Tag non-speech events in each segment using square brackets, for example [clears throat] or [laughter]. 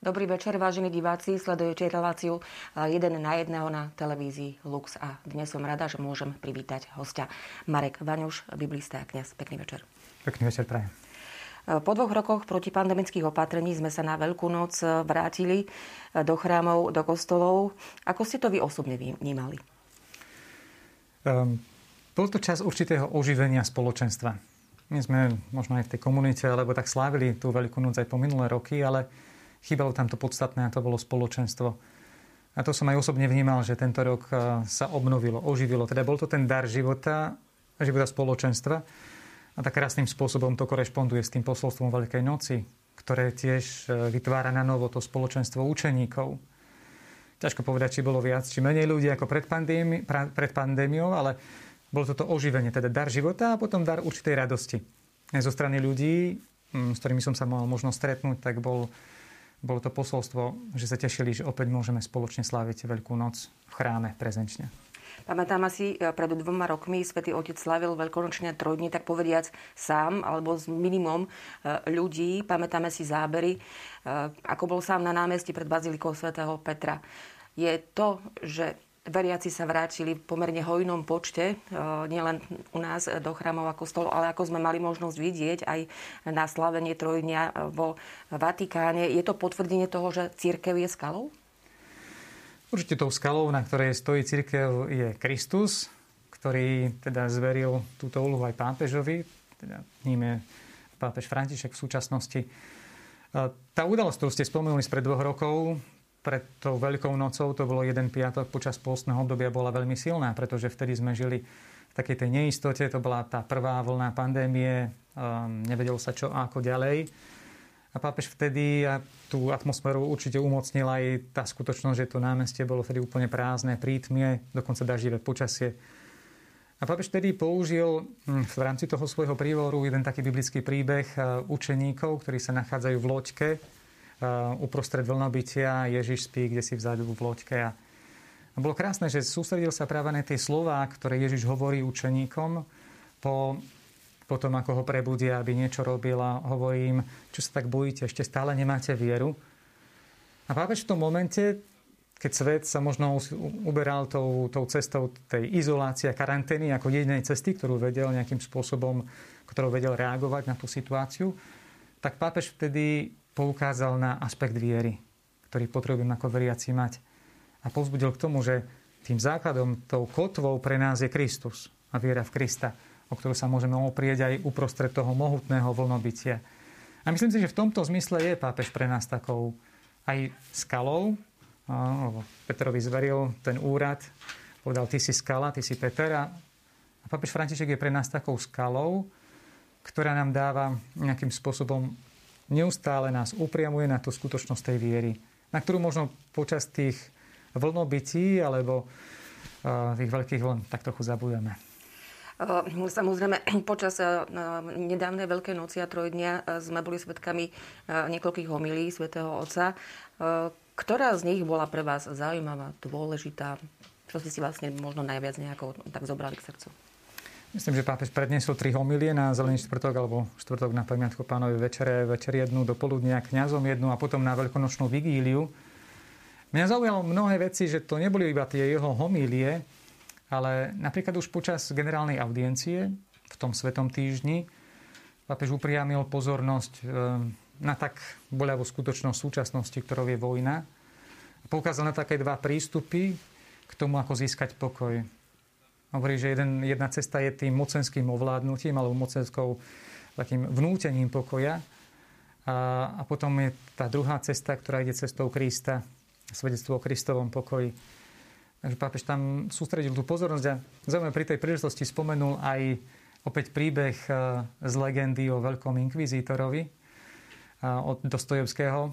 Dobrý večer, vážení diváci. Sledujete reláciu 1 na jedného na televízii Lux a dnes som rada, že môžem privítať hostia Marek Vaňuš, biblista a kniaz. Pekný večer. Pekný večer, prajem. Po dvoch rokoch protipandemických opatrení sme sa na Veľkú noc vrátili do chrámov, do kostolov. Ako ste to vy osobne vnímali? Um, bol to čas určitého oživenia spoločenstva. My sme možno aj v tej komunite, lebo tak slávili tú Veľkú noc aj po minulé roky, ale Chýbalo tam to podstatné a to bolo spoločenstvo. A to som aj osobne vnímal, že tento rok e, sa obnovilo, oživilo. Teda bol to ten dar života, života spoločenstva. A tak krásnym spôsobom to korešponduje s tým posolstvom Veľkej noci, ktoré tiež e, vytvára na novo to spoločenstvo učeníkov. Ťažko povedať, či bolo viac, či menej ľudí ako pred, pandémi, pred pandémiou, ale bolo toto oživenie, teda dar života a potom dar určitej radosti. Zo strany ľudí, s ktorými som sa mal možno stretnúť, tak bol bolo to posolstvo, že sa tešili, že opäť môžeme spoločne sláviť Veľkú noc v chráme prezenčne. Pamätám si, e, pred dvoma rokmi svätý Otec slavil veľkonočné trojdni, tak povediac sám, alebo s minimum e, ľudí. Pamätáme si zábery, e, ako bol sám na námestí pred bazilikou svätého Petra. Je to, že veriaci sa vrátili v pomerne hojnom počte, e, nielen u nás do chrámov a kostolov, ale ako sme mali možnosť vidieť aj na slavenie trojdňa vo Vatikáne. Je to potvrdenie toho, že církev je skalou? Určite tou skalou, na ktorej stojí církev, je Kristus, ktorý teda zveril túto úlohu aj pápežovi, teda ním je pápež František v súčasnosti. E, tá udalosť, ktorú ste spomenuli spred dvoch rokov, pred tou Veľkou nocou, to bolo jeden piatok počas pôstneho obdobia, bola veľmi silná, pretože vtedy sme žili v takej tej neistote, to bola tá prvá vlna pandémie, um, nevedelo sa čo a ako ďalej. A pápež vtedy a tú atmosféru určite umocnil aj tá skutočnosť, že to námestie bolo vtedy úplne prázdne, prítmie, dokonca daždivé počasie. A pápež vtedy použil hm, v rámci toho svojho prívoru jeden taký biblický príbeh uh, učeníkov, ktorí sa nachádzajú v loďke uprostred vlnobytia Ježiš spí, kde si vzadu v loďke. A bolo krásne, že sústredil sa práve na tie slová, ktoré Ježiš hovorí učeníkom po, po tom, ako ho prebudia, aby niečo robil a hovorí im, čo sa tak bojíte, ešte stále nemáte vieru. A pápež v tom momente, keď svet sa možno uberal tou, tou cestou tej izolácie a karantény ako jedinej cesty, ktorú vedel nejakým spôsobom, ktorou vedel reagovať na tú situáciu, tak pápež vtedy poukázal na aspekt viery, ktorý potrebujem ako veriaci mať. A povzbudil k tomu, že tým základom, tou kotvou pre nás je Kristus a viera v Krista, o ktorú sa môžeme oprieť aj uprostred toho mohutného vlnobytia. A myslím si, že v tomto zmysle je pápež pre nás takou aj skalou, Petrovi zveril ten úrad, povedal, ty si skala, ty si Peter. A pápež František je pre nás takou skalou, ktorá nám dáva nejakým spôsobom neustále nás upriamuje na tú skutočnosť tej viery, na ktorú možno počas tých vlnobytí alebo tých veľkých vln tak trochu zabudeme. Samozrejme, [clears throat] počas nedávnej Veľkej noci a trojdnia sme boli svedkami niekoľkých homilí svätého Otca. Ktorá z nich bola pre vás zaujímavá, dôležitá? Čo ste si vlastne možno najviac nejako tak zobrali k srdcu? Myslím, že pápež predniesol tri homilie na zelený štvrtok alebo štvrtok na pamiatku pánovi večere, večer jednu, do poludnia kňazom jednu a potom na veľkonočnú vigíliu. Mňa zaujalo mnohé veci, že to neboli iba tie jeho homílie, ale napríklad už počas generálnej audiencie v tom Svetom týždni pápež upriamil pozornosť e, na tak boľavú skutočnosť súčasnosti, ktorou je vojna. Poukázal na také dva prístupy k tomu, ako získať pokoj. Hovorí, že jeden, jedna cesta je tým mocenským ovládnutím alebo mocenskou takým vnútením pokoja. A, a potom je tá druhá cesta, ktorá ide cestou Krista, svedectvo o Kristovom pokoji. Takže pápež tam sústredil tú pozornosť a zaujímavé pri tej príležitosti spomenul aj opäť príbeh e, z legendy o veľkom inkvizítorovi e, od Dostojevského.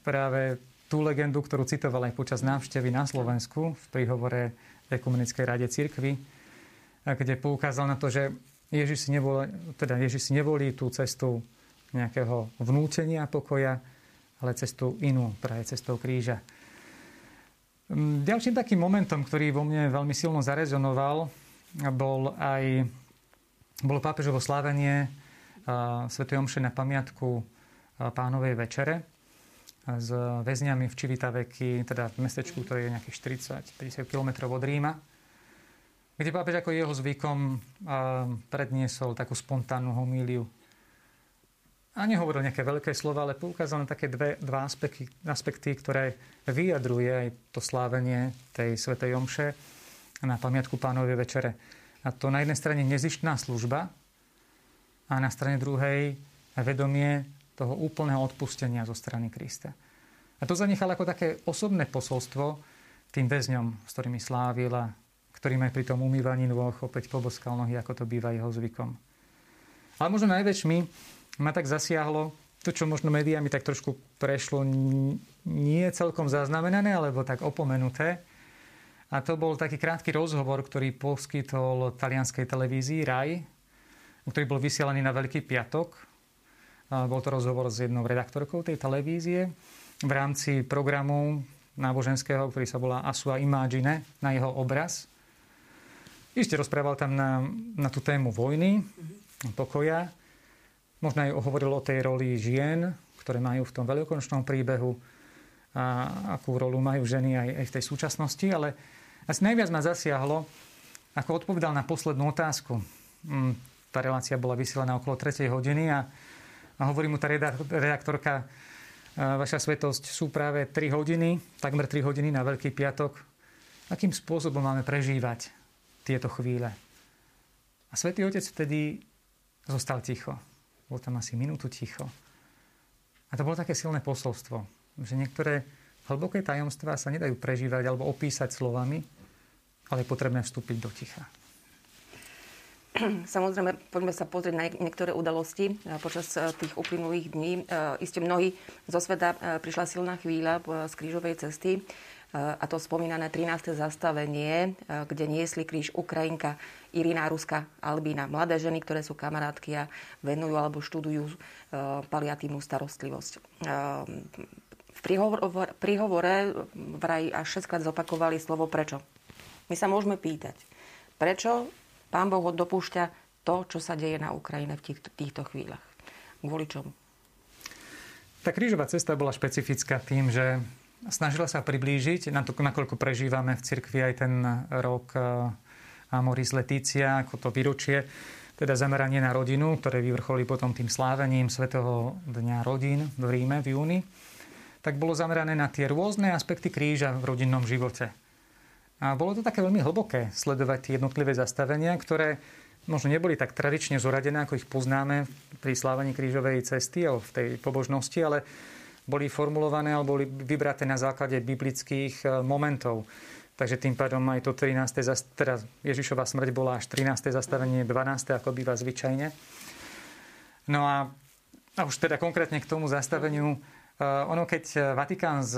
Práve tú legendu, ktorú citoval aj počas návštevy na Slovensku v príhovore Ekumenickej rade cirkvy, kde poukázal na to, že Ježiš si, nevolí, teda Ježiš si nevolí tú cestu nejakého vnútenia pokoja, ale cestu inú, ktorá je cestou kríža. Mm, ďalším takým momentom, ktorý vo mne veľmi silno zarezonoval, bol aj bolo pápežovo slávenie Sv. Omše na pamiatku pánovej večere. S väzňami v Čivitaveky, teda v mestečku, ktoré je nejakých 40-50 km od Ríma, kde pápež ako jeho zvykom predniesol takú spontánnu homíliu. A nehovoril nejaké veľké slova, ale poukázal na také dve, dva aspekty, aspekty, ktoré vyjadruje aj to slávenie tej svätej Omše na pamiatku pánovej večere. A to na jednej strane nezištná služba a na strane druhej vedomie toho úplného odpustenia zo strany Krista. A to zanechal ako také osobné posolstvo tým väzňom, s ktorými slávil a ktorým aj pri tom umývaní nôh opäť poboskal nohy, ako to býva jeho zvykom. Ale možno najväčšmi ma tak zasiahlo to, čo možno médiami tak trošku prešlo nie celkom zaznamenané, alebo tak opomenuté. A to bol taký krátky rozhovor, ktorý poskytol talianskej televízii RAI, ktorý bol vysielaný na Veľký piatok bol to rozhovor s jednou redaktorkou tej televízie v rámci programu náboženského, ktorý sa volá Asua Imagine, na jeho obraz. Ešte rozprával tam na, na tú tému vojny, pokoja. Možno aj hovoril o tej roli žien, ktoré majú v tom veľkonočnom príbehu a akú rolu majú ženy aj, aj v tej súčasnosti. Ale asi najviac ma zasiahlo, ako odpovedal na poslednú otázku. Mm, tá relácia bola vysielaná okolo 3. hodiny a a hovorí mu tá redaktorka, vaša svetosť, sú práve 3 hodiny, takmer 3 hodiny na Veľký piatok. Akým spôsobom máme prežívať tieto chvíle? A svätý Otec vtedy zostal ticho. Bol tam asi minútu ticho. A to bolo také silné posolstvo, že niektoré hlboké tajomstvá sa nedajú prežívať alebo opísať slovami, ale je potrebné vstúpiť do ticha. [clears throat] Samozrejme, poďme sa pozrieť na niektoré udalosti e, počas e, tých uplynulých dní. E, Isté mnohí zo sveta prišla silná chvíľa z krížovej cesty a to spomínané 13. zastavenie, kde niesli kríž Ukrajinka Irina Ruska Albína. Mladé ženy, ktoré sú kamarátky a venujú alebo študujú paliatívnu starostlivosť. V príhovore vraj až 6 krát zopakovali slovo prečo. My sa môžeme pýtať, prečo Pán Boh dopúšťa to, čo sa deje na Ukrajine v týchto, týchto chvíľach. Kvôli čomu? Tá krížová cesta bola špecifická tým, že snažila sa priblížiť, na to, nakoľko prežívame v cirkvi aj ten rok eh, Amoris Letícia, ako to výročie, teda zameranie na rodinu, ktoré vyvrcholí potom tým slávením Svetého dňa rodín v Ríme v júni, tak bolo zamerané na tie rôzne aspekty kríža v rodinnom živote. A bolo to také veľmi hlboké sledovať tie jednotlivé zastavenia, ktoré možno neboli tak tradične zoradené, ako ich poznáme pri slávení krížovej cesty alebo v tej pobožnosti, ale boli formulované alebo boli vybraté na základe biblických e, momentov. Takže tým pádom aj to 13. Zast- teda Ježišova smrť bola až 13. zastavenie, 12. ako býva zvyčajne. No a, a už teda konkrétne k tomu zastaveniu. Uh, ono, keď Vatikán z,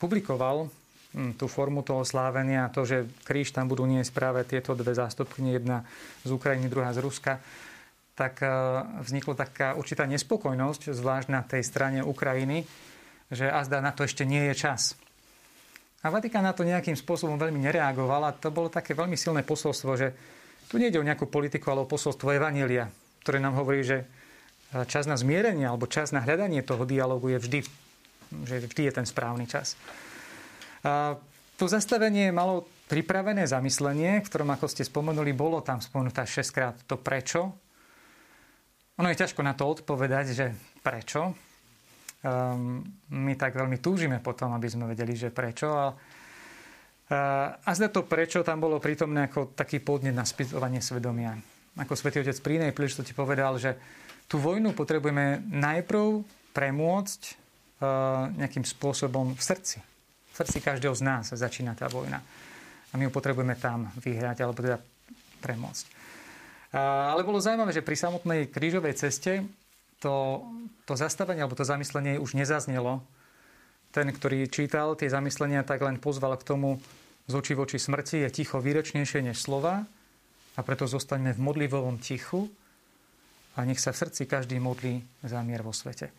publikoval tú formu toho slávenia, to, že kríž tam budú niesť práve tieto dve zástupkyne, jedna z Ukrajiny, druhá z Ruska, tak e, vznikla taká určitá nespokojnosť, zvlášť na tej strane Ukrajiny, že azda na to ešte nie je čas. A Vatikán na to nejakým spôsobom veľmi nereagoval a to bolo také veľmi silné posolstvo, že tu nejde o nejakú politiku, ale o posolstvo Evanielia, ktoré nám hovorí, že e, čas na zmierenie alebo čas na hľadanie toho dialogu je vždy, že vždy je ten správny čas. To zastavenie malo pripravené zamyslenie, v ktorom, ako ste spomenuli, bolo tam spomenuté 6 krát to prečo. Ono je ťažko na to odpovedať, že prečo. Um, my tak veľmi túžime potom, aby sme vedeli, že prečo. A, a zda to prečo tam bolo prítomné ako taký podnet na spýtovanie svedomia. Ako svätý Otec pri inej príležitosti povedal, že tú vojnu potrebujeme najprv premôcť uh, nejakým spôsobom v srdci srdci každého z nás začína tá vojna. A my ju potrebujeme tam vyhrať, alebo teda premôcť. Ale bolo zaujímavé, že pri samotnej krížovej ceste to, to zastavenie alebo to zamyslenie už nezaznelo. Ten, ktorý čítal tie zamyslenia, tak len pozval k tomu z očí voči smrti je ticho výrečnejšie než slova a preto zostaňme v modlivovom tichu a nech sa v srdci každý modlí za mier vo svete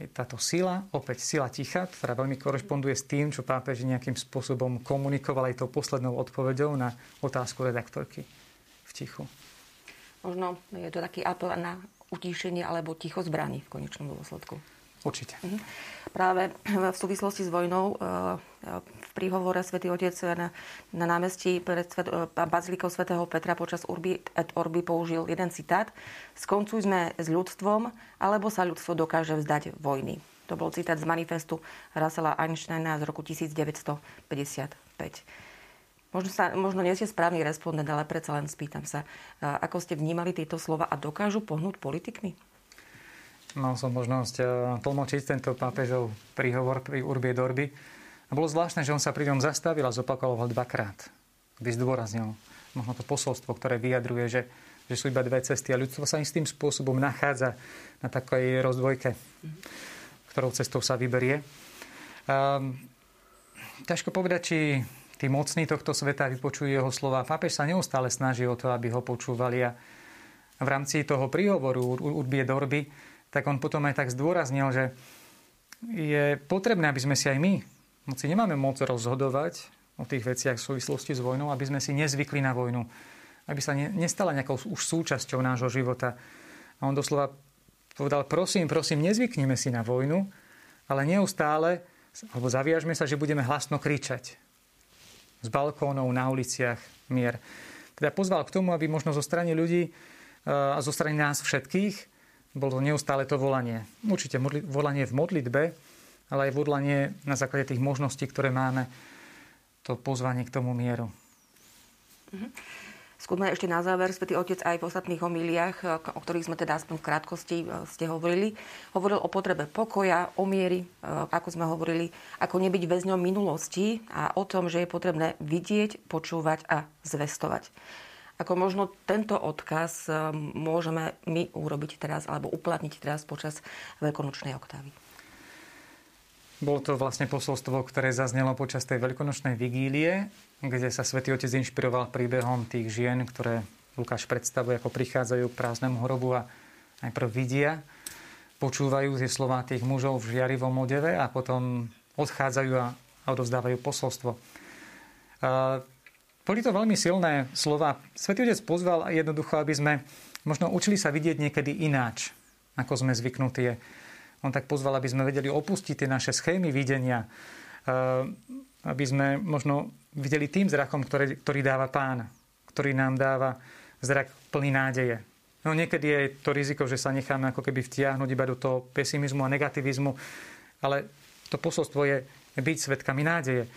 je táto sila, opäť sila ticha, ktorá veľmi korešponduje s tým, čo pápež nejakým spôsobom komunikoval aj tou poslednou odpovedou na otázku redaktorky v tichu. Možno je to taký apel na utíšenie alebo ticho zbraní v konečnom dôsledku. Určite. Mhm. Práve v súvislosti s vojnou v príhovore svätý Otec na, na námestí pred svet, Bazilikou svätého Petra počas Urbi et Orbi použil jeden citát. Skoncujme s ľudstvom, alebo sa ľudstvo dokáže vzdať vojny. To bol citát z manifestu Russella Einsteina z roku 1955. Možno, sa, možno nie ste správny respondent, ale predsa len spýtam sa, ako ste vnímali tieto slova a dokážu pohnúť politikmi? Mal som možnosť e, tlmočiť tento pápežov príhovor pri Urbie Dorby. A bolo zvláštne, že on sa pri ňom zastavil a zopakoval dvakrát, aby zdôraznil možno to posolstvo, ktoré vyjadruje, že, že sú iba dve cesty a ľudstvo sa istým spôsobom nachádza na takej rozdvojke, ktorou cestou sa vyberie. Um, ťažko povedať, či tí mocní tohto sveta vypočujú jeho slova. Pápež sa neustále snaží o to, aby ho počúvali a v rámci toho príhovoru Urbie Dorby, tak on potom aj tak zdôraznil, že je potrebné, aby sme si aj my, moci nemáme moc rozhodovať o tých veciach v súvislosti s vojnou, aby sme si nezvykli na vojnu, aby sa nestala nejakou už súčasťou nášho života. A on doslova povedal, prosím, prosím, nezvyknime si na vojnu, ale neustále, alebo zaviažme sa, že budeme hlasno kričať z balkónov, na uliciach mier. Teda pozval k tomu, aby možno zo strany ľudí e, a zo strany nás všetkých bolo neustále to volanie. Určite volanie v modlitbe, ale aj volanie na základe tých možností, ktoré máme, to pozvanie k tomu mieru. Mm-hmm. Skúsme ešte na záver, Svetý Otec aj v ostatných homíliách, e, o ktorých sme teda aspoň v krátkosti e, ste hovorili, hovoril o potrebe pokoja, o miery, e, ako sme hovorili, ako nebyť väzňom minulosti a o tom, že je potrebné vidieť, počúvať a zvestovať. Ako možno tento odkaz môžeme my urobiť teraz alebo uplatniť teraz počas veľkonočnej oktávy. Bolo to vlastne posolstvo, ktoré zaznelo počas tej veľkonočnej vigílie kde sa svätý Otec inšpiroval príbehom tých žien, ktoré Lukáš predstavuje, ako prichádzajú k prázdnemu hrobu a najprv vidia, počúvajú tie slova tých mužov v žiarivom odeve a potom odchádzajú a odovzdávajú posolstvo. Boli to veľmi silné slova. Svetý Otec pozval jednoducho, aby sme možno učili sa vidieť niekedy ináč, ako sme zvyknutí. On tak pozval, aby sme vedeli opustiť tie naše schémy videnia, aby sme možno videli tým zrakom, ktorý, ktorý dáva pán, ktorý nám dáva zrak plný nádeje. No niekedy je to riziko, že sa necháme ako keby vtiahnuť iba do toho pesimizmu a negativizmu, ale to posolstvo je byť svetkami nádeje.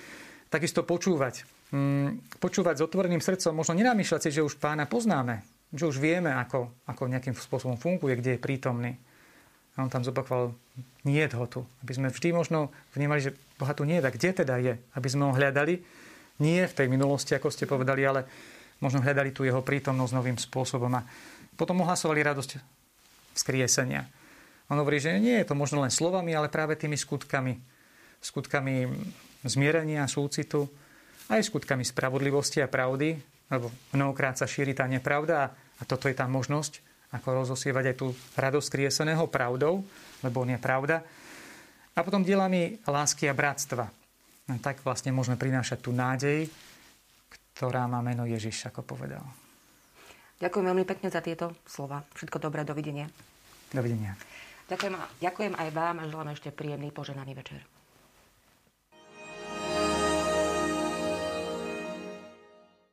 Takisto počúvať. Mm, počúvať s otvoreným srdcom, možno nenamýšľať si, že už pána poznáme, že už vieme, ako, ako nejakým spôsobom funguje, kde je prítomný. A on tam zopakoval, nie je ho tu. Aby sme vždy možno vnímali, že Boha tu nie je, tak kde teda je? Aby sme ho hľadali nie v tej minulosti, ako ste povedali, ale možno hľadali tu jeho prítomnosť novým spôsobom a potom ohlasovali radosť vzkriesenia. On hovorí, že nie je to možno len slovami, ale práve tými skutkami. Skutkami zmierenia, súcitu, aj skutkami spravodlivosti a pravdy, lebo mnohokrát sa šíri tá nepravda a toto je tá možnosť, ako rozosievať aj tú radosť krieseného pravdou, lebo on je pravda. A potom dielami lásky a bratstva. No tak vlastne môžeme prinášať tú nádej, ktorá má meno Ježiš, ako povedal. Ďakujem veľmi pekne za tieto slova. Všetko dobré, dovidenia. Dovidenia. Ďakujem, ďakujem aj vám a želám ešte príjemný poženaný večer.